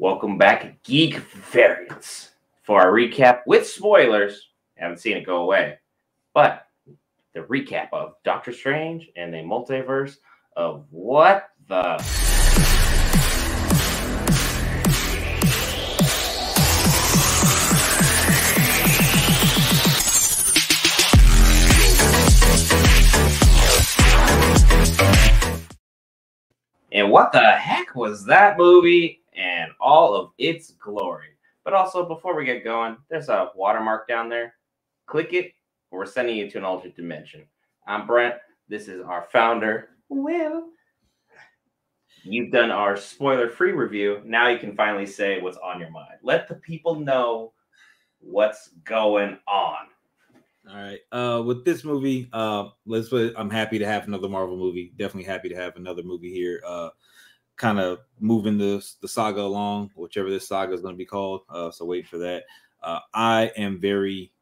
Welcome back, Geek Variants, for our recap with spoilers. Haven't seen it go away, but the recap of Doctor Strange and the multiverse of what the. And what the heck was that movie all of its glory? But also, before we get going, there's a watermark down there. Click it, we're sending you to an alternate dimension. I'm Brent. This is our founder, Will. You've done our spoiler free review. Now you can finally say what's on your mind. Let the people know what's going on. All right. Uh, with this movie, uh, let's put. I'm happy to have another Marvel movie. Definitely happy to have another movie here. Uh, kind of moving the the saga along, whichever this saga is going to be called. Uh, so wait for that. Uh, I am very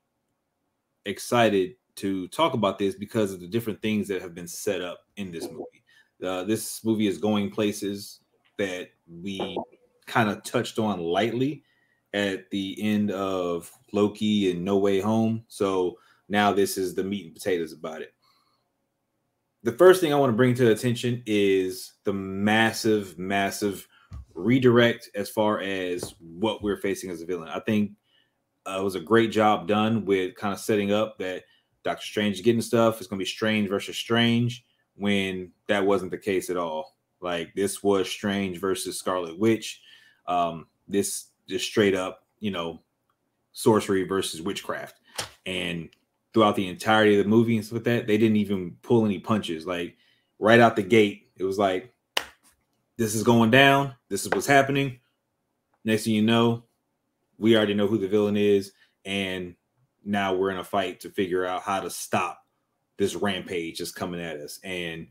excited to talk about this because of the different things that have been set up in this movie. Uh, this movie is going places that we kind of touched on lightly at the end of Loki and No Way Home. So now this is the meat and potatoes about it. The first thing I want to bring to attention is the massive, massive redirect as far as what we're facing as a villain. I think uh, it was a great job done with kind of setting up that Doctor Strange is getting stuff. It's going to be Strange versus Strange when that wasn't the case at all. Like this was Strange versus Scarlet Witch. Um, this just straight up, you know, sorcery versus witchcraft. And throughout the entirety of the movie and stuff like that, they didn't even pull any punches. Like right out the gate, it was like, this is going down. This is what's happening. Next thing you know, we already know who the villain is, and now we're in a fight to figure out how to stop this rampage that's coming at us. And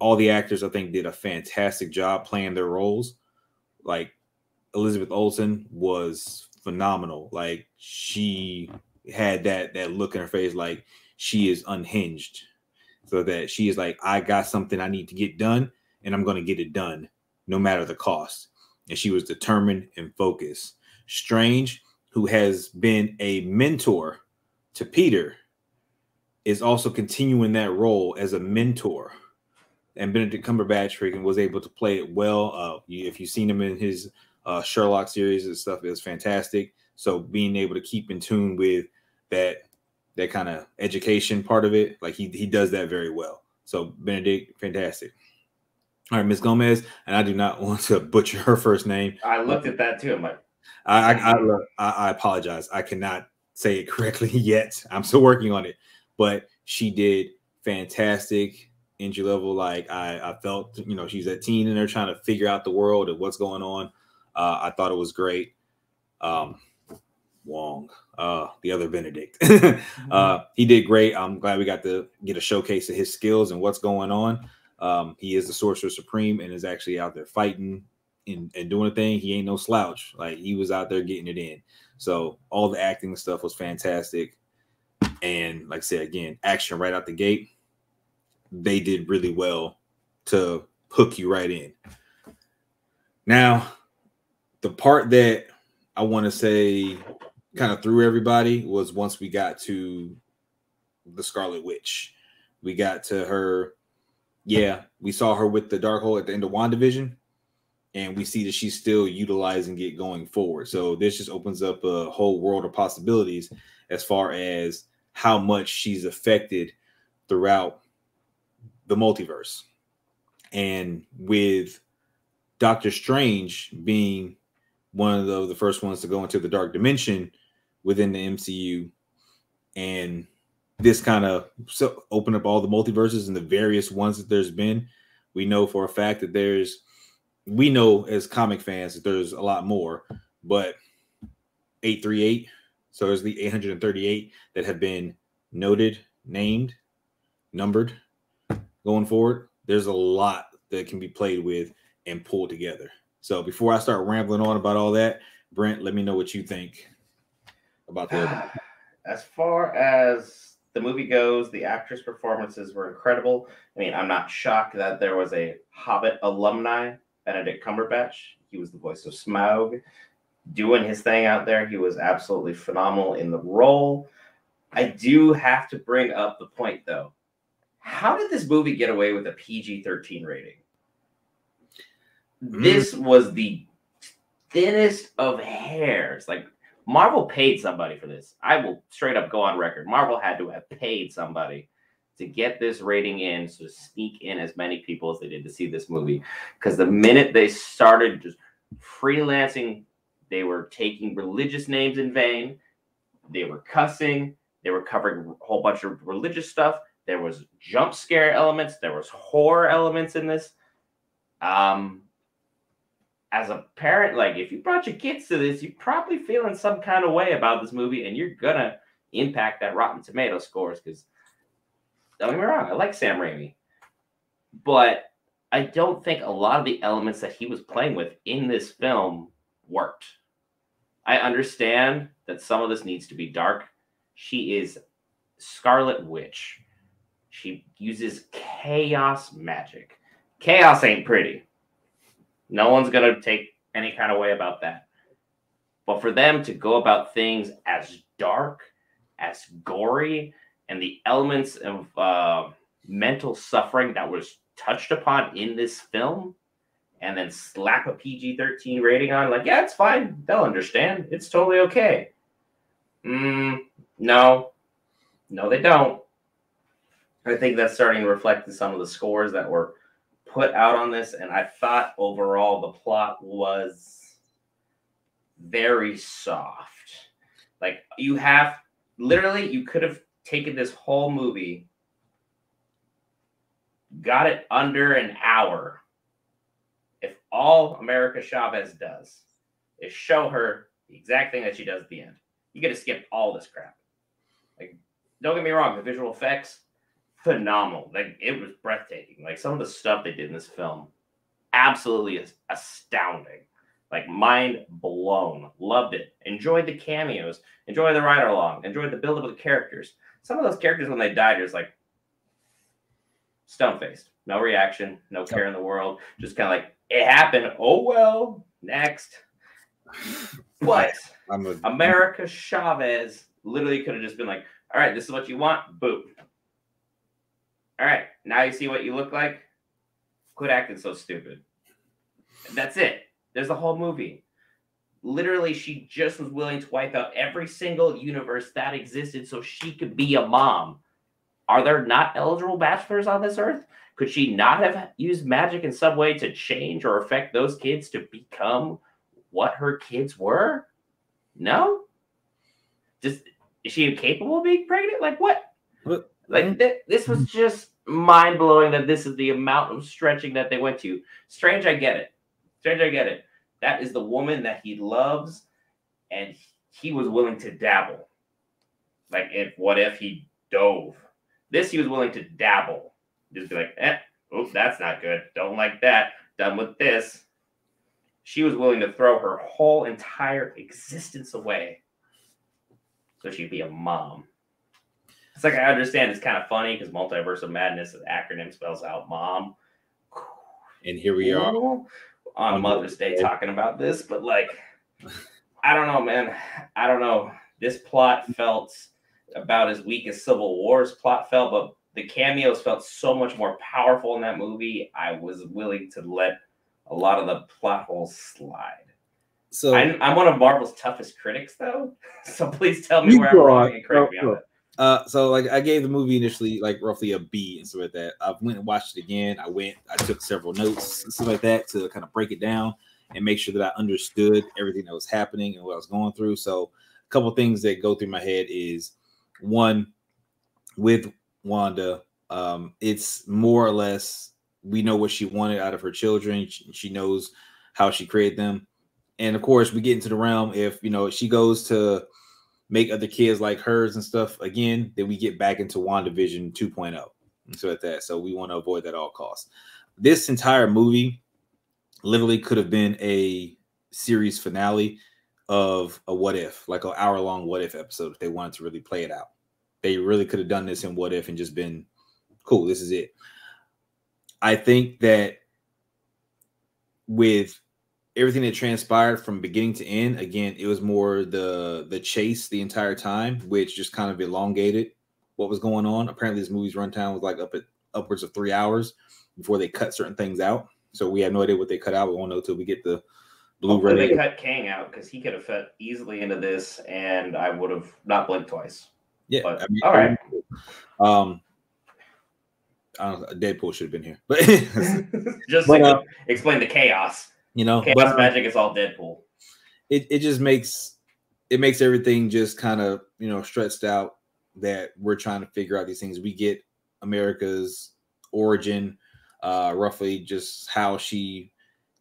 all the actors, I think, did a fantastic job playing their roles. Like Elizabeth Olsen was phenomenal. Like she had that that look in her face, like she is unhinged, so that she is like, I got something I need to get done, and I'm going to get it done, no matter the cost. And she was determined and focused. Strange, who has been a mentor to Peter, is also continuing that role as a mentor. And Benedict Cumberbatch freaking was able to play it well. Uh, if you've seen him in his uh, Sherlock series and stuff, is fantastic. So being able to keep in tune with that that kind of education part of it, like he he does that very well. So Benedict, fantastic. All right, Miss Gomez, and I do not want to butcher her first name. I looked at that too. I'm like, I I, I, I apologize. I cannot say it correctly yet. I'm still working on it, but she did fantastic entry level. Like I, I felt, you know, she's a teen and they're trying to figure out the world and what's going on. Uh, I thought it was great. Um, Wong, uh, the other Benedict, uh, he did great. I'm glad we got to get a showcase of his skills and what's going on. Um, he is the sorcerer supreme and is actually out there fighting and, and doing a thing. He ain't no slouch. Like he was out there getting it in. So all the acting stuff was fantastic. And like I said again, action right out the gate. They did really well to hook you right in. Now, the part that I want to say kind of threw everybody was once we got to the Scarlet Witch. We got to her. Yeah, we saw her with the dark hole at the end of WandaVision, and we see that she's still utilizing it going forward. So this just opens up a whole world of possibilities as far as how much she's affected throughout the multiverse. And with Doctor Strange being one of the, the first ones to go into the dark dimension within the MCU, and this kind of so open up all the multiverses and the various ones that there's been. We know for a fact that there's we know as comic fans that there's a lot more, but 838, so there's the 838 that have been noted, named, numbered going forward. There's a lot that can be played with and pulled together. So before I start rambling on about all that, Brent, let me know what you think about that. As far as the movie goes, the actress' performances were incredible. I mean, I'm not shocked that there was a Hobbit alumni, Benedict Cumberbatch. He was the voice of Smaug, doing his thing out there. He was absolutely phenomenal in the role. I do have to bring up the point though. How did this movie get away with a PG 13 rating? Mm. This was the thinnest of hairs. Like Marvel paid somebody for this. I will straight up go on record. Marvel had to have paid somebody to get this rating in, so sneak in as many people as they did to see this movie. Because the minute they started just freelancing, they were taking religious names in vain, they were cussing, they were covering a whole bunch of religious stuff. There was jump scare elements, there was horror elements in this. Um, as a parent, like if you brought your kids to this, you're probably feeling some kind of way about this movie, and you're gonna impact that Rotten Tomato scores because don't get me wrong, I like Sam Raimi, but I don't think a lot of the elements that he was playing with in this film worked. I understand that some of this needs to be dark. She is Scarlet Witch. She uses chaos magic. Chaos ain't pretty. No one's going to take any kind of way about that. But for them to go about things as dark, as gory, and the elements of uh, mental suffering that was touched upon in this film, and then slap a PG 13 rating on, like, yeah, it's fine. They'll understand. It's totally okay. Mm, no, no, they don't. I think that's starting to reflect in some of the scores that were put out on this, and I thought overall the plot was very soft. Like you have literally, you could have taken this whole movie, got it under an hour. If all America Chavez does is show her the exact thing that she does at the end, you get to skip all this crap. Like, don't get me wrong, the visual effects phenomenal. Like it was breathtaking. Like some of the stuff they did in this film, absolutely astounding. Like mind blown. Loved it. Enjoyed the cameos. Enjoyed the ride along. Enjoyed the build up of the characters. Some of those characters when they died, just like stone faced. No reaction. No care in the world. Just kind of like it happened. Oh well. Next. But a- America Chavez literally could have just been like, all right, this is what you want. Boop all right, now you see what you look like. Quit acting so stupid. That's it. There's the whole movie. Literally, she just was willing to wipe out every single universe that existed so she could be a mom. Are there not eligible bachelors on this earth? Could she not have used magic in some way to change or affect those kids to become what her kids were? No. Just is she incapable of being pregnant? Like what? What? Like th- this was just mind blowing that this is the amount of stretching that they went to. Strange, I get it. Strange, I get it. That is the woman that he loves, and he was willing to dabble. Like, if what if he dove? This he was willing to dabble. Just be like, eh, oh, that's not good. Don't like that. Done with this. She was willing to throw her whole entire existence away so she'd be a mom. It's like I understand it's kind of funny because multiverse of madness the acronym spells out mom. And here we are on Mother's Day talking about this, but like I don't know, man. I don't know. This plot felt about as weak as Civil War's plot felt, but the cameos felt so much more powerful in that movie. I was willing to let a lot of the plot holes slide. So I'm, I'm one of Marvel's toughest critics, though. So please tell me where I'm wrong and correct me on that. Uh, so like I gave the movie initially like roughly a B and stuff like that. I went and watched it again. I went, I took several notes and stuff like that to kind of break it down and make sure that I understood everything that was happening and what I was going through. So a couple things that go through my head is one with Wanda, um, it's more or less we know what she wanted out of her children. She, she knows how she created them, and of course we get into the realm if you know she goes to make other kids like hers and stuff again, then we get back into WandaVision 2.0 and so at that. So we want to avoid that at all costs. This entire movie literally could have been a series finale of a what if, like an hour long what if episode if they wanted to really play it out. They really could have done this in what if and just been cool, this is it. I think that with everything that transpired from beginning to end, again, it was more the the chase the entire time, which just kind of elongated what was going on. Apparently, this movie's runtime was like up at upwards of three hours before they cut certain things out. So we have no idea what they cut out. We won't know till we get the Blu-ray. they cut Kang out because he could have fit easily into this, and I would have not blinked twice. Yeah, But, I mean, all right. Um, I don't know, Deadpool should have been here, but Just But, to uh, explain the chaos. You know, Chaos but magic is all Deadpool. it it just makes it makes everything just kind of you know stretched out that we're trying to figure out these things. We get America's origin, uh, roughly just how she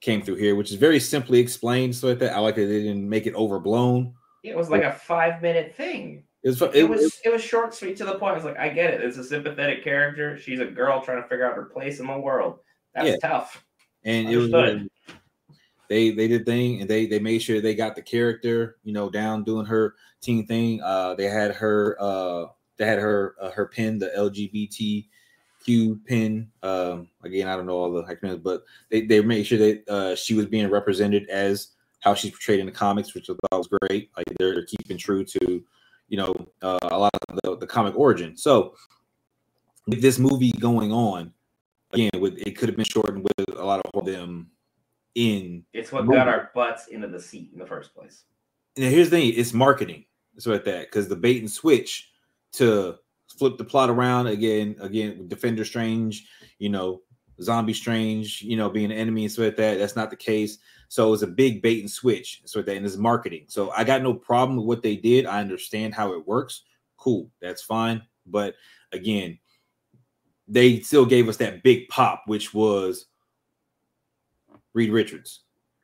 came through here, which is very simply explained. So like that I like that they didn't make it overblown. It was like a five minute thing. It was It, it, was it was short, sweet to the point. It's like I get it. It's a sympathetic character. She's a girl trying to figure out her place in the world. That's Yeah. tough. and it was Understood. They they did thing and they they made sure they got the character you know down doing her teen thing. Uh they had her uh they had her uh, her pin the lgbtq pin. Um again i don't know all the acronyms but they they made sure that uh she was being represented as how she's portrayed in the comics which i thought was great. Like they're, keeping true to you know uh, a lot of the, the comic origin. So with this movie going on again with it could have been shortened with a lot of them in It's what got our butts into the seat in the first place. now here's the thing it's marketing. It's like that because the bait and switch to flip the plot around again again defender strange you know zombie strange you know being an enemy and stuff like that that's not the case. So it's a big bait and switch so that and it's marketing. So i got no problem with what they did i understand how it works cool that's fine but again they still gave us that big pop which was reed richards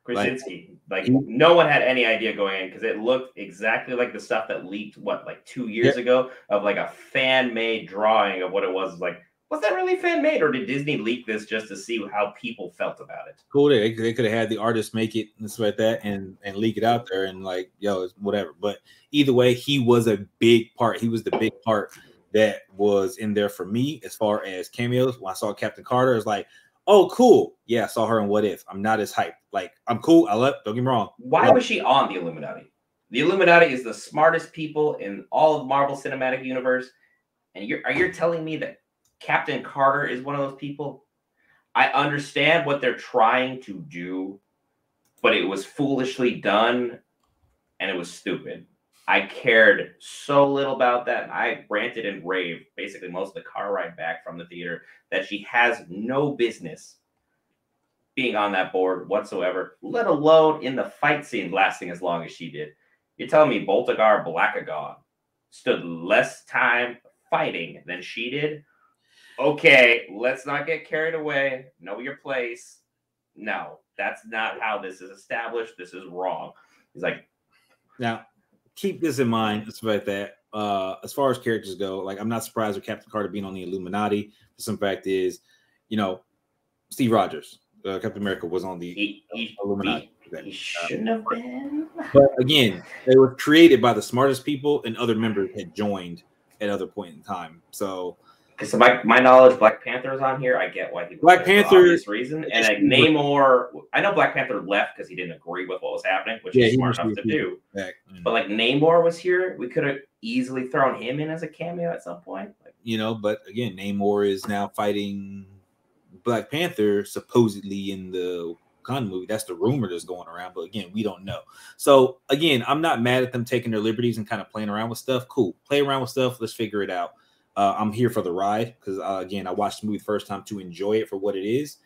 Like- Krasinski, like, no one had any idea going in because it looked exactly like the stuff that leaked what like two years ago of like a fan made drawing of what it was. Like, was that really fan made, or did Disney leak this just to see how people felt about it? cool. They, they could have had the artist make it and stuff like that and and leak it out there and like yo, it's whatever. But either way, he was a big part. He was the big part that was in there for me as far as cameos. When I saw Captain Carter, it's like, oh, cool. Yeah, I saw her in What If. I'm not as hyped. Like, I'm cool. I love. Don't get me wrong. Why Yeah. was she on the Illuminati? The Illuminati is the smartest people in all of Marvel Cinematic Universe, and you're are you telling me that Captain Carter is one of those people? I understand what they're trying to do, but it was foolishly done, and it was stupid. I cared so little about that. I ranted and raved basically most of the car ride back from the theater that she has no business being on that board whatsoever, let alone in the fight scene lasting as long as she did. You're telling me Boltagar Blackagon stood less time fighting than she did? Okay, let's not get carried away. Know your place. No, that's not how this is established. This is wrong. He's like, Now, keep this in mind. It's like that. Uh, as far as characters go, like I'm not surprised with Captain Carter being on the Illuminati. The simple fact is, you know, Steve Rogers, uh, Captain America, was on the he, he, Illuminati. he, he shouldn't have been. But again, they were created by the smartest people, and other members had joined at other point in time. So Because my, my knowledge, Black Panther is on here. I get why he was Black there for Panther- obvious reason, and like Namor. I know Black Panther left because he didn't agree with what was happening, which Yeah, he smart enough to do. back, But like Namor was here, we could have easily thrown him in as a cameo at some point. Like, you know, but again, Namor is now fighting Black Panther supposedly in the Wakanda movie. That's the rumor that's going around, but again, we don't know. So again, I'm not mad at them taking their liberties and kind of playing around with stuff. Cool, play around with stuff. Let's figure it out. Uh, I'm here for the ride because uh, again, I watched the movie the first time to enjoy it for what it is.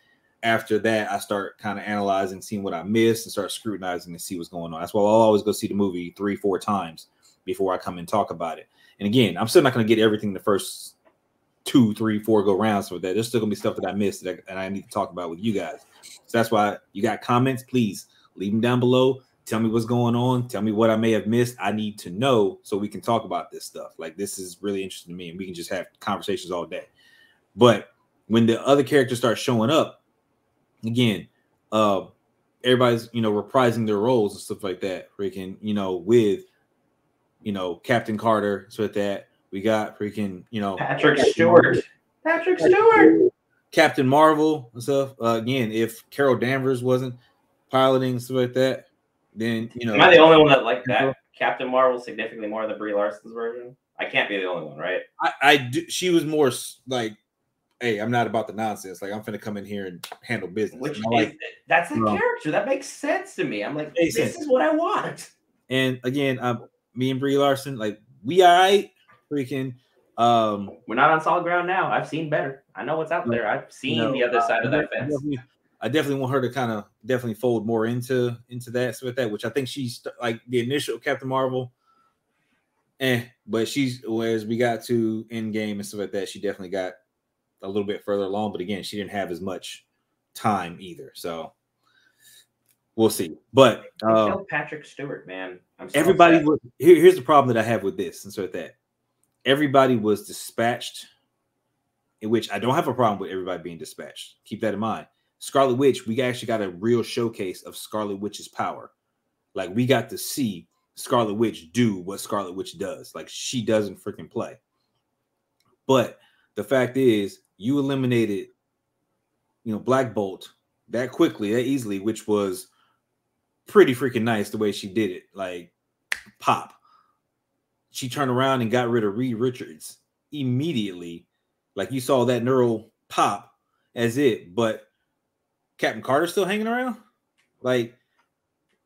After that, I start kind of analyzing, seeing what I missed, and start scrutinizing and see what's going on. That's why I'll always go see the movie three, four times before I come and talk about it. And again, I'm still not going to get everything the first two, three, four go rounds for that. There's still gonna be stuff that I missed that and I need to talk about with you guys. So that's why you got comments, please leave them down below. Tell me what's going on. Tell me what I may have missed. I need to know so we can talk about this stuff. Like this is really interesting to me, and we can just have conversations all day. But when the other characters start showing up, again, uh, everybody's you know reprising their roles and stuff like that. Freaking, you know, with you know Captain Carter, so with that we got freaking you know Patrick Stewart. Patrick Stewart. Captain Marvel and stuff. Uh, again, if Carol Danvers wasn't piloting stuff like that, then you know. Am I the only one that liked that Captain Marvel significantly more than Brie Larson's version? I can't be the only one, right? I, I do, she was more like, hey, I'm not about the nonsense. Like I'm finna come in here and handle business. Which And I like that's the No. character that makes sense to me. I'm like, this sense. is what I want. And again, um, me and Brie Larson, like we all right, freaking. Um, We're not on solid ground now. I've seen better. I know what's out there. I've seen you know, the other uh, side of that fence. I definitely want her to kind of definitely fold more into into that so with that, which I think she's like the initial Captain Marvel. Eh, but she's whereas we got to end game and stuff like that, she definitely got a little bit further along. But again, she didn't have as much time either. So we'll see. But uh, Patrick Stewart, man. Everybody was here, here's the problem that I have with this and so with that. Everybody was dispatched, in which I don't have a problem with everybody being dispatched. Keep that in mind. Scarlet Witch, we actually got a real showcase of Scarlet Witch's power. Like we got to see Scarlet Witch do what Scarlet Witch does. Like she doesn't freaking play. But the fact is, you eliminated, you know, Black Bolt that quickly, that easily, which was pretty freaking nice the way she did it. Like pop. She turned around and got rid of Reed Richards immediately. Like you saw that neural pop as it, but Captain Carter still hanging around. Like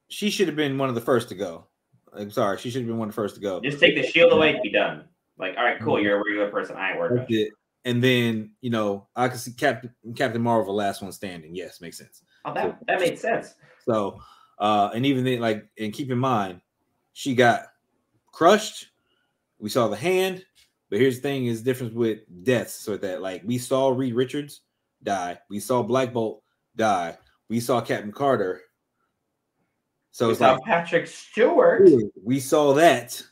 she should have been one of the first to go. I'm sorry, she should have been one of the first to go. Just take the shield away and be done. Like, all right, cool. Mhm. You're a regular person. I ain't worried about it. And then you know I can see Captain Captain Marvel, last one standing. Yes, makes sense. Oh, that that made sense. So, uh, and even then, like, and keep in mind, she got crushed. We saw the hand, but here's the thing: is the difference with deaths. So that, like, we saw Reed Richards die, we saw Black Bolt die, we saw Captain Carter. So We it's like Patrick Stewart. we saw that,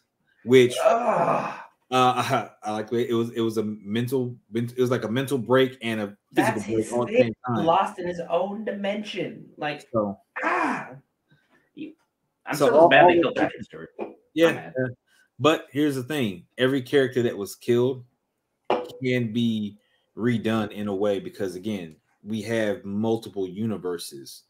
which uh, I, I like it was it was a mental it was like a mental break and a physical that's break his all the same time. Lost in his own dimension. Like, So ah. I'm So so, all- bad all they killed Patrick Stewart. Yeah. But here's the thing every character that was killed can be redone in a way because, again, we have multiple universes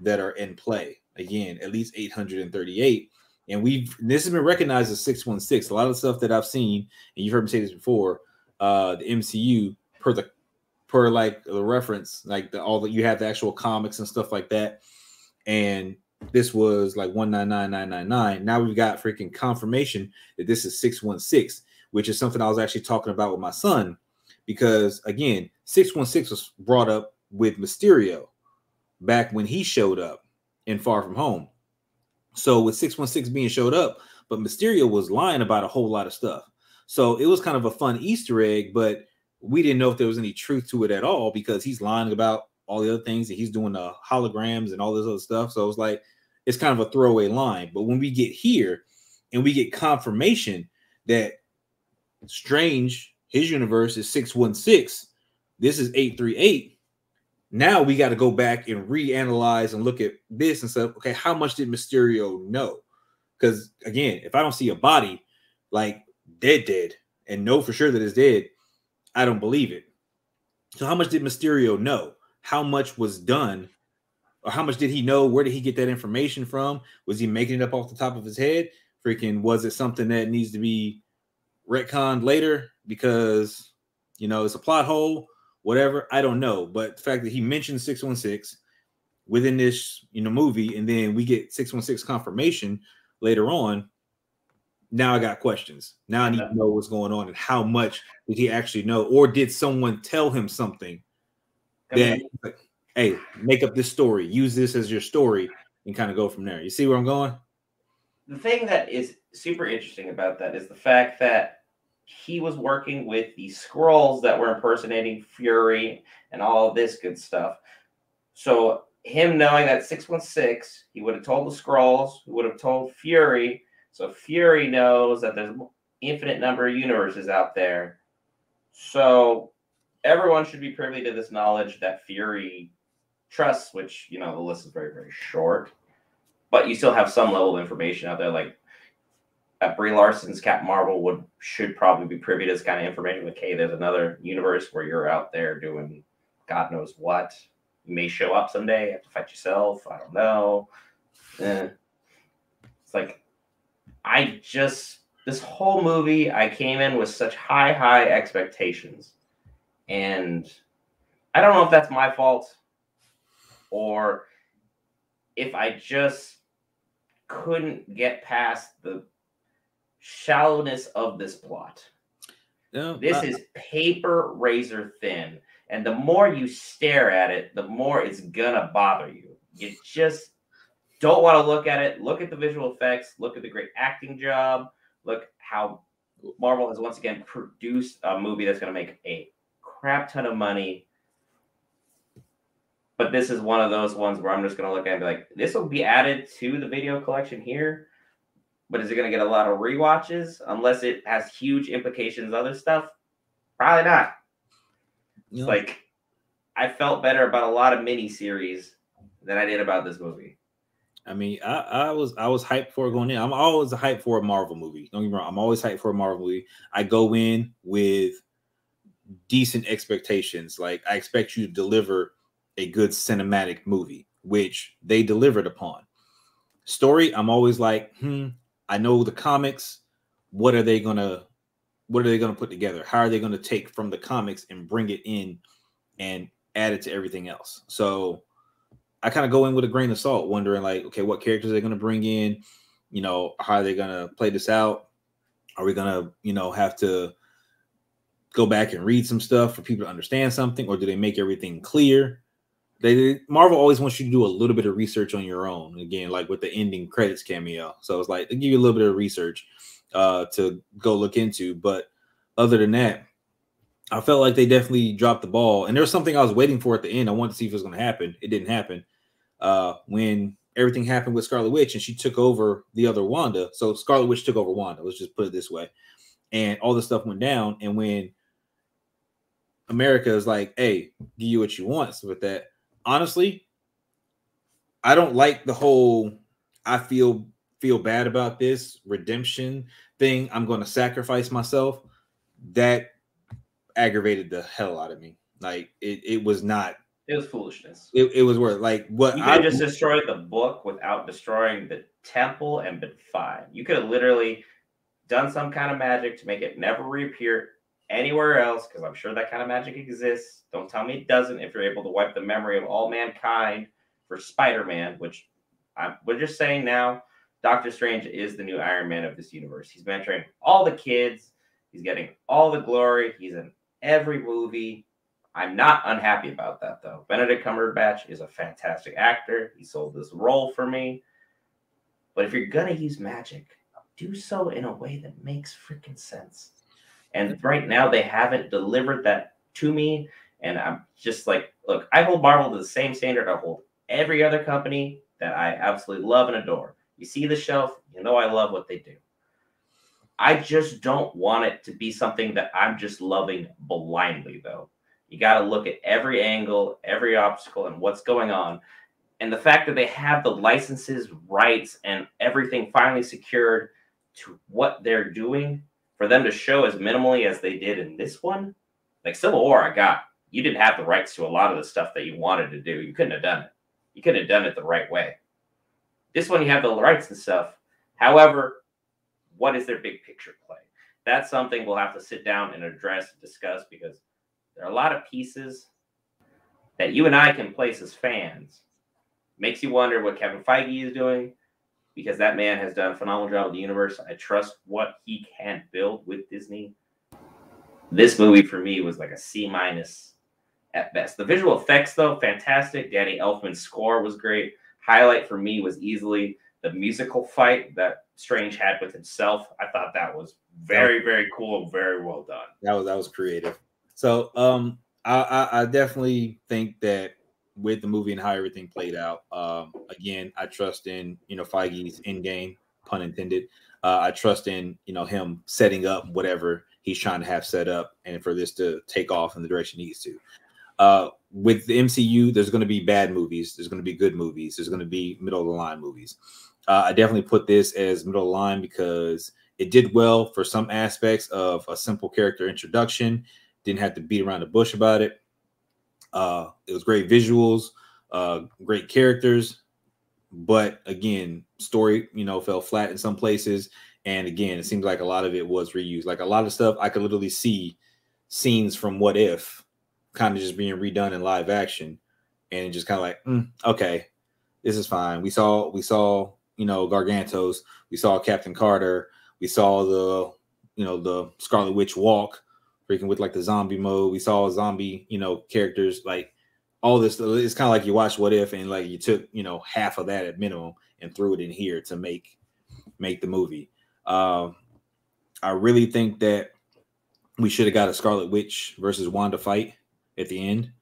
that are in play. Again, at least 838. And we've this has been recognized as 616. A lot of the stuff that I've seen, and you've heard me say this before, uh, the MCU per the per like the reference, like the all that you have the actual comics and stuff like that. And this was like 199999. Now we've got freaking confirmation that this is 616, which is something I was actually talking about with my son because again, 616 was brought up with Mysterio back when he showed up in Far From Home. So with 616 being showed up, but Mysterio was lying about a whole lot of stuff. So it was kind of a fun Easter egg, but we didn't know if there was any truth to it at all because he's lying about all the other things and he's doing the holograms and all this other stuff. So it was like it's kind of a throwaway line. But when we get here and we get confirmation that Strange, his universe is 616, this is 838. Now we got to go back and reanalyze and look at this and say, okay, how much did Mysterio know? Because again, if I don't see a body like dead, dead, and know for sure that it's dead, I don't believe it. So, how much did Mysterio know? How much was done? Or how much did he know? Where did he get that information from? Was he making it up off the top of his head? Freaking, was it something that needs to be retconned later because you know it's a plot hole? Whatever, I don't know. But the fact that he mentioned 616 within this you know movie, and then we get 616 confirmation later on. Now I got questions. Now I need to know what's going on and how much did he actually know, or did someone tell him something that, like, hey, make up this story, use this as your story, and kind of go from there. You see where I'm going? the thing that is super interesting about that is the fact that he was working with the Skrulls that were impersonating Fury and all this good stuff. So him knowing that 616, he would have told the Skrulls, he would have told Fury. So Fury knows that there's infinite number of universes out there. So everyone should be privy to this knowledge that Fury trusts, which you know the list is very, very short. But you still have some level of information out there, like uh, Brie Larson's Cap Marvel would should probably be privy to this kind of information. Like, hey, there's another universe where you're out there doing God knows what. You may show up someday, have to fight yourself. I don't know. Eh. It's like I just this whole movie I came in with such high, high expectations. And I don't know if that's my fault or if I just couldn't get past the shallowness of this plot. No, This is paper razor thin. And the more you stare at it, the more it's gonna bother you. You just don't want to look at it. Look at the visual effects, look at the great acting job, look how Marvel has once again produced a movie that's gonna make a crap ton of money. But this is one of those ones where I'm just gonna look at it and be like, this will be added to the video collection here. But is it gonna get a lot of rewatches unless it has huge implications, other stuff? Probably not. know, like I felt better about a lot of mini series than I did about this movie. I mean, I, I was I was hyped for going in. I'm always a hype for a Marvel movie. Don't get me wrong. I'm always hyped for a Marvel movie. I go in with decent expectations. Like I expect you to deliver a good cinematic movie, which they delivered upon. Story, I'm always like, hmm, I know the comics. What are they gonna what are they gonna put together? How are they gonna take from the comics and bring it in and add it to everything else? So I kind of go in with a grain of salt, wondering like, okay, what characters are they to bring in? You know, how are they to play this out? Are we to, you know, have to go back and read some stuff for people to understand something, or do they make everything clear? They Marvel always wants you to do a little bit of research on your own. Again, like with the ending credits cameo, so it's like they give you a little bit of research uh, to go look into. But other than that, I felt like they definitely dropped the ball. And there was something I was waiting for at the end. I wanted to see if it was going to happen. It didn't happen. Uh, when everything happened with Scarlet Witch and she took over the other Wanda. So Scarlet Witch took over Wanda. Let's just put it this way. And all this stuff went down. And when America is like, hey, give you what you want. So with that, honestly, I don't like the whole I feel feel bad about this redemption thing. I'm going to sacrifice myself. That aggravated the hell out of me. Like it, it was not. It was foolishness. It, it was worth like what You could I just destroyed the book without destroying the temple and been fine. You could have literally done some kind of magic to make it never reappear anywhere else, because I'm sure that kind of magic exists. Don't tell me it doesn't if you're able to wipe the memory of all mankind for Spider-Man, which I'm, we're just saying now, Doctor Strange is the new Iron Man of this universe. He's mentoring all the kids. He's getting all the glory. He's in every movie. I'm not unhappy about that though. Benedict Cumberbatch is a fantastic actor. He sold this role for me. But if you're gonna use magic, do so in a way that makes freaking sense. And right now they haven't delivered that to me. And I'm just like, look, I hold Marvel to the same standard I hold every other company that I absolutely love and adore. You see the shelf, you know I love what they do. I just don't want it to be something that I'm just loving blindly, though. You got to look at every angle, every obstacle, and what's going on. And the fact that they have the licenses, rights, and everything finally secured to what they're doing, for them to show as minimally as they did in this one, like Civil War, I got. You didn't have the rights to a lot of the stuff that you wanted to do. You couldn't have done it. You couldn't have done it the right way. This one, you have the rights and stuff. However, what is their big picture play? That's something we'll have to sit down and address and discuss because there are a lot of pieces that you and I can place as fans. Makes you wonder what Kevin Feige is doing because that man has done a phenomenal job with the universe. I trust what he can build with Disney. This movie for me was like a C minus at best. The visual effects, though, fantastic. Danny Elfman's score was great. Highlight for me was easily the musical fight that Strange had with himself. I thought that was very, very cool, very well done. that was that was creative. So um I, I, I definitely think that with the movie and how everything played out, um again, I trust in you know Feige's end game, pun intended. Uh, I trust in you know him setting up whatever he's trying to have set up and for this to take off in the direction he needs to. Uh, with the MCU, there's going to be bad movies. There's going to be good movies. There's going to be middle of the line movies. Uh, I definitely put this as middle of the line because it did well for some aspects of a simple character introduction. Didn't have to beat around the bush about it. Uh, it was great visuals, uh, great characters, but again, story you know fell flat in some places, and again, it seems like a lot of it was reused. Like a lot of stuff, I could literally see scenes from What If, kind of just being redone in live action, and just kind of like, mm, okay, this is fine. We saw we saw you know Gargantos, we saw Captain Carter, we saw the you know the Scarlet Witch walk, freaking with like the zombie mode. We saw zombie you know characters like all this. It's kind of like you watch What If and like you took you know half of that at minimum and threw it in here to make make the movie. Um, I really think that we should have got a Scarlet Witch versus Wanda fight at the end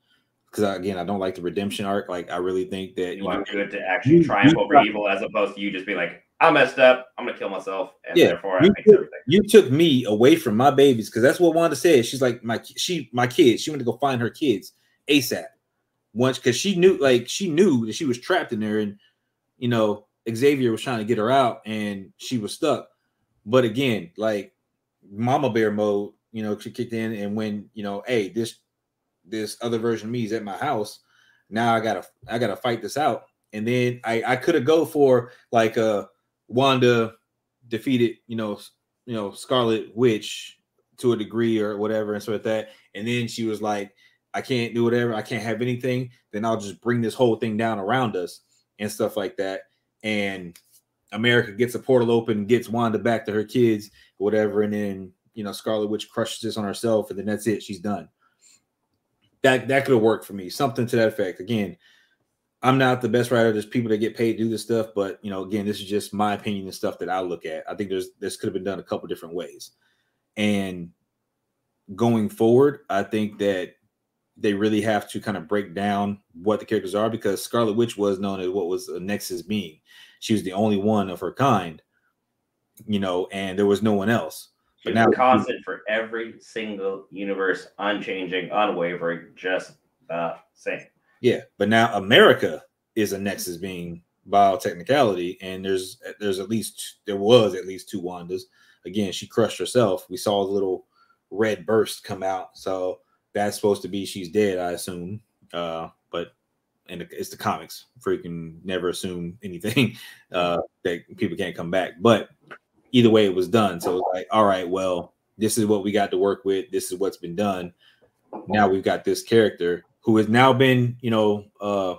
because again, I don't like the redemption arc. Like, I really think that you, want good to actually triumph over evil as opposed to you just be like, I messed up. I'm gonna kill myself, and yeah, therefore I fix everything. You took me away from my babies because that's what Wanda said. She's like my she my kids. She went to go find her kids ASAP. Once because she knew like she knew that she was trapped in there, and you know Xavier was trying to get her out, and she was stuck. But again, like Mama Bear mode, you know, she kicked in, and when you know, hey, this this other version of me is at my house. Now I gotta I gotta fight this out. And then I I could have go for like a Wanda defeated, you know, you know, Scarlet Witch to a degree or whatever, and so like that. And then she was like, I can't do whatever, I can't have anything, then I'll just bring this whole thing down around us and stuff like that. And America gets a portal open, gets Wanda back to her kids, whatever, and then you know, Scarlet Witch crushes this on herself, and then that's it. She's done that that could have worked for me. Something to that effect. Again, I'm not the best writer. There's people that get paid to do this stuff, but you know, again, this is just my opinion and stuff that I look at. I think there's this could have been done a couple different ways. And going forward, I think that they really have to kind of break down what the characters are because Scarlet Witch was known as what was a Nexus being. She was the only one of her kind, you know, and there was no one else. But now constant for every single universe, unchanging, unwavering, just the same. Yeah, but now America is a Nexus being biotechnicality, and there's there's at least there was at least two Wandas. Again, she crushed herself. We saw a little red burst come out, so that's supposed to be she's dead, I assume. Uh, but and it's the comics. Freaking never assume anything uh, that people can't come back. But either way it was done. So it's like, all right, well, this is what we got to work with. This is what's been done. Now we've got this character who has now been, you know, uh,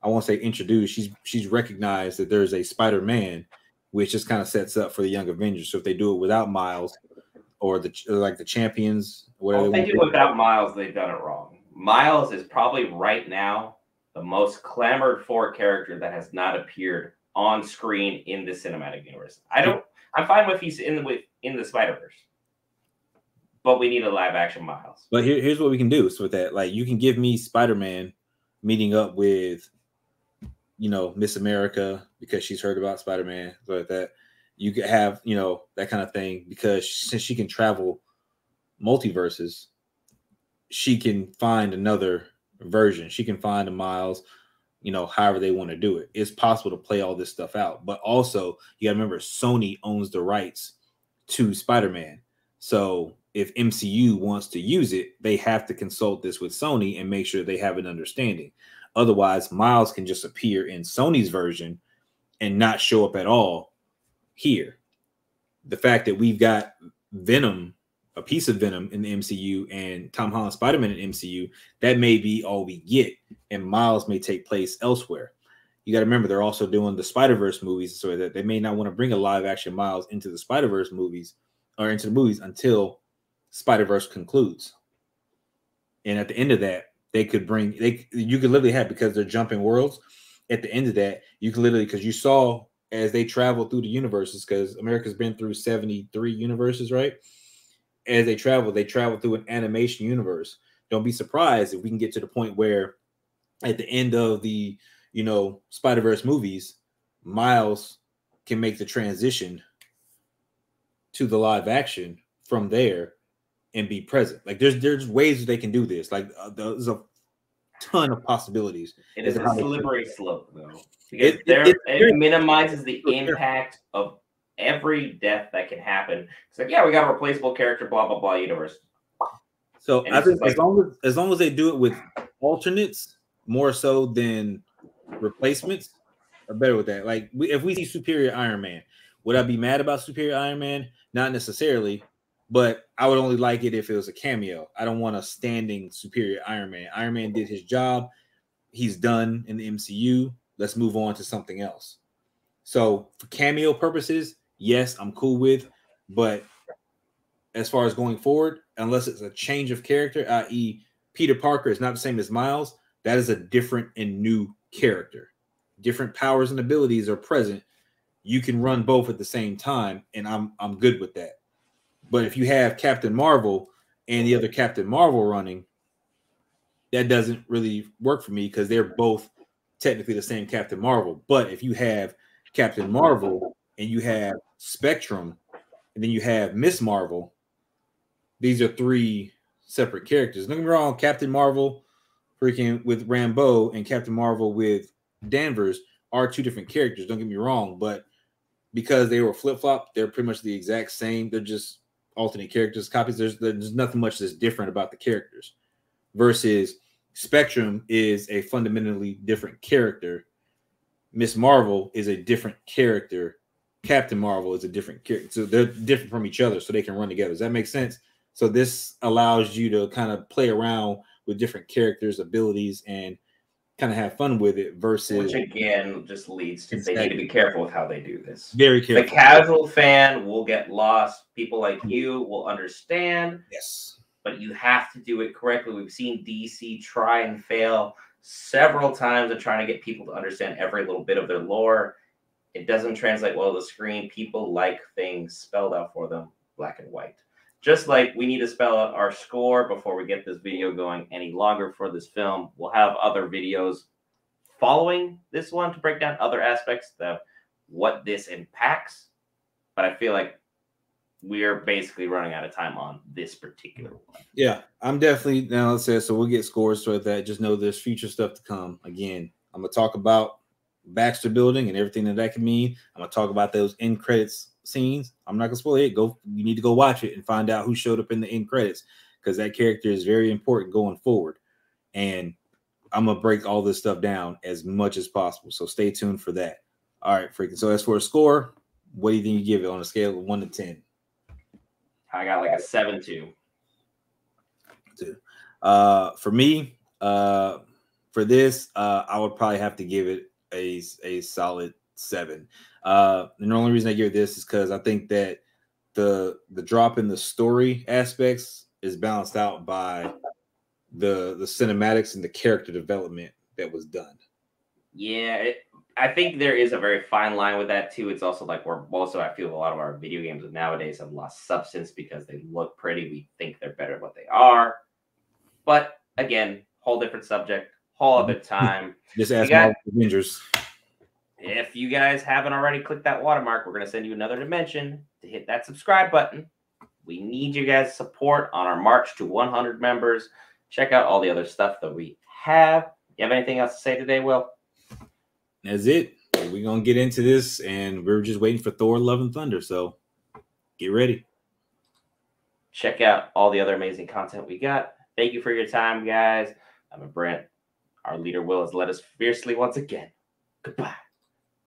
I won't say introduced. She's she's recognized that there's a Spider-Man, which just kind of sets up for the Young Avengers. So if they do it without Miles or the like the champions, whatever. Well, if they do it without Miles, they've done it wrong. Miles is probably right now the most clamored for character that has not appeared on screen in the cinematic universe. I don't I'm fine with he's in the with in the Spider Verse, but we need a live action Miles. But here, here's what we can do. So with that, like you can give me Spider Man meeting up with, you know, Miss America because she's heard about Spider Man, like that. You could have you know that kind of thing because since she can travel multiverses, she can find another version. She can find a Miles you know, however they want to do it. It's possible to play all this stuff out. But also, you got to remember Sony owns the rights to Spider-Man. So if MCU wants to use it, they have to consult this with Sony and make sure they have an understanding. Otherwise, Miles can just appear in Sony's version and not show up at all here. The fact that we've got Venom a piece of Venom in the MCU and Tom Holland Spider Man in MCU, that may be all we get, and Miles may take place elsewhere. You got to remember they're also doing the Spider Verse movies, so that they may not want to bring a live action Miles into the Spider Verse movies or into the movies until Spider Verse concludes. And at the end of that, they could bring they you could literally have because they're jumping worlds. At the end of that, you can literally because you saw as they travel through the universes because America's been through 73 universes, right? as they travel, they travel through an animation universe. Don't be surprised if we can get to the point where at the end of the, you know, Spider-Verse movies, Miles can make the transition to the live action from there and be present. Like there's there's ways they can do this. Like uh, there's a ton of possibilities. It is a slippery slope though. Because it, there, it, it, it minimizes the impact of every death that can happen. It's like, yeah, we got a replaceable character, blah blah blah universe. So And I think just as long as as long as they do it with alternates more so than replacements, are better with that. Like we, if we see Superior Iron Man, would I be mad about Superior Iron Man? Not necessarily, but I would only like it if it was a cameo. I don't want a standing Superior Iron Man. Iron Man did his job. He's done in the MCU. Let's move on to something else. So for cameo purposes, yes, I'm cool with, but as far as going forward, unless it's a change of character, i.e., Peter Parker is not the same as Miles, that is a different and new character. Different powers and abilities are present. You can run both at the same time, and I'm I'm good with that. But if you have Captain Marvel and the other Captain Marvel running, that doesn't really work for me because they're both technically the same Captain Marvel. But if you have Captain Marvel and you have Spectrum, and then you have Miss Marvel, these are three separate characters. Don't get me wrong, Captain Marvel freaking with Rambeau and Captain Marvel with Danvers are two different characters. Don't get me wrong, but because they were flip flop, they're pretty much the exact same. They're just alternate characters, copies. There's there's nothing much that's different about the characters. Versus Spectrum is a fundamentally different character. Miss Marvel is a different character. Captain Marvel is a different character. So they're different from each other, so they can run together. Does that make sense? So this allows you to kind of play around with different characters, abilities, and kind of have fun with it. Versus Which again just leads to they need to be careful with how they do this. very careful. The casual fan will get lost. People like you will understand, yes. but you have to do it correctly. We've seen DC try and fail several times of trying to get people to understand every little bit of their lore. It doesn't translate well to the screen. People like things spelled out for them, black and white. Just like we need to spell out our score before we get this video going any longer for this film. We'll have other videos following this one to break down other aspects of what this impacts. But I feel like we're basically running out of time on this particular one. Yeah, I'm definitely now. Let's say so. We'll get scores with that. Just know there's future stuff to come. Again, I'm gonna talk about Baxter Building and everything that that can mean. I'm gonna talk about those end credits scenes. I'm not gonna spoil it. Go. You need to go watch it and find out who showed up in the end credits because that character is very important going forward. And I'm gonna break all this stuff down as much as possible. So stay tuned for that. All right, freaking. So as for a score, what do you think you give it on a scale of one to ten? I got like a seven two. Two. Uh, for me, uh, for this, uh, I would probably have to give it a a solid seven. Uh, and the only reason I give this is because I think that the the drop in the story aspects is balanced out by the the cinematics and the character development that was done. Yeah, it, I think there is a very fine line with that too. It's also like we're also I feel a lot of our video games nowadays have lost substance because they look pretty. We think they're better than what they are. But again, whole different subject, whole other time. Just ask got- Marvel Avengers. If you guys haven't already clicked that watermark, we're going to send you another dimension to hit that subscribe button. We need you guys' support on our march to 100 members. Check out all the other stuff that we have. You have anything else to say today, Will? That's it. We're gonna get into this, and we're just waiting for Thor: Love and Thunder. So get ready. Check out all the other amazing content we got. Thank you for your time, guys. I'm a Brent. Our leader Will has led us fiercely once again. Goodbye.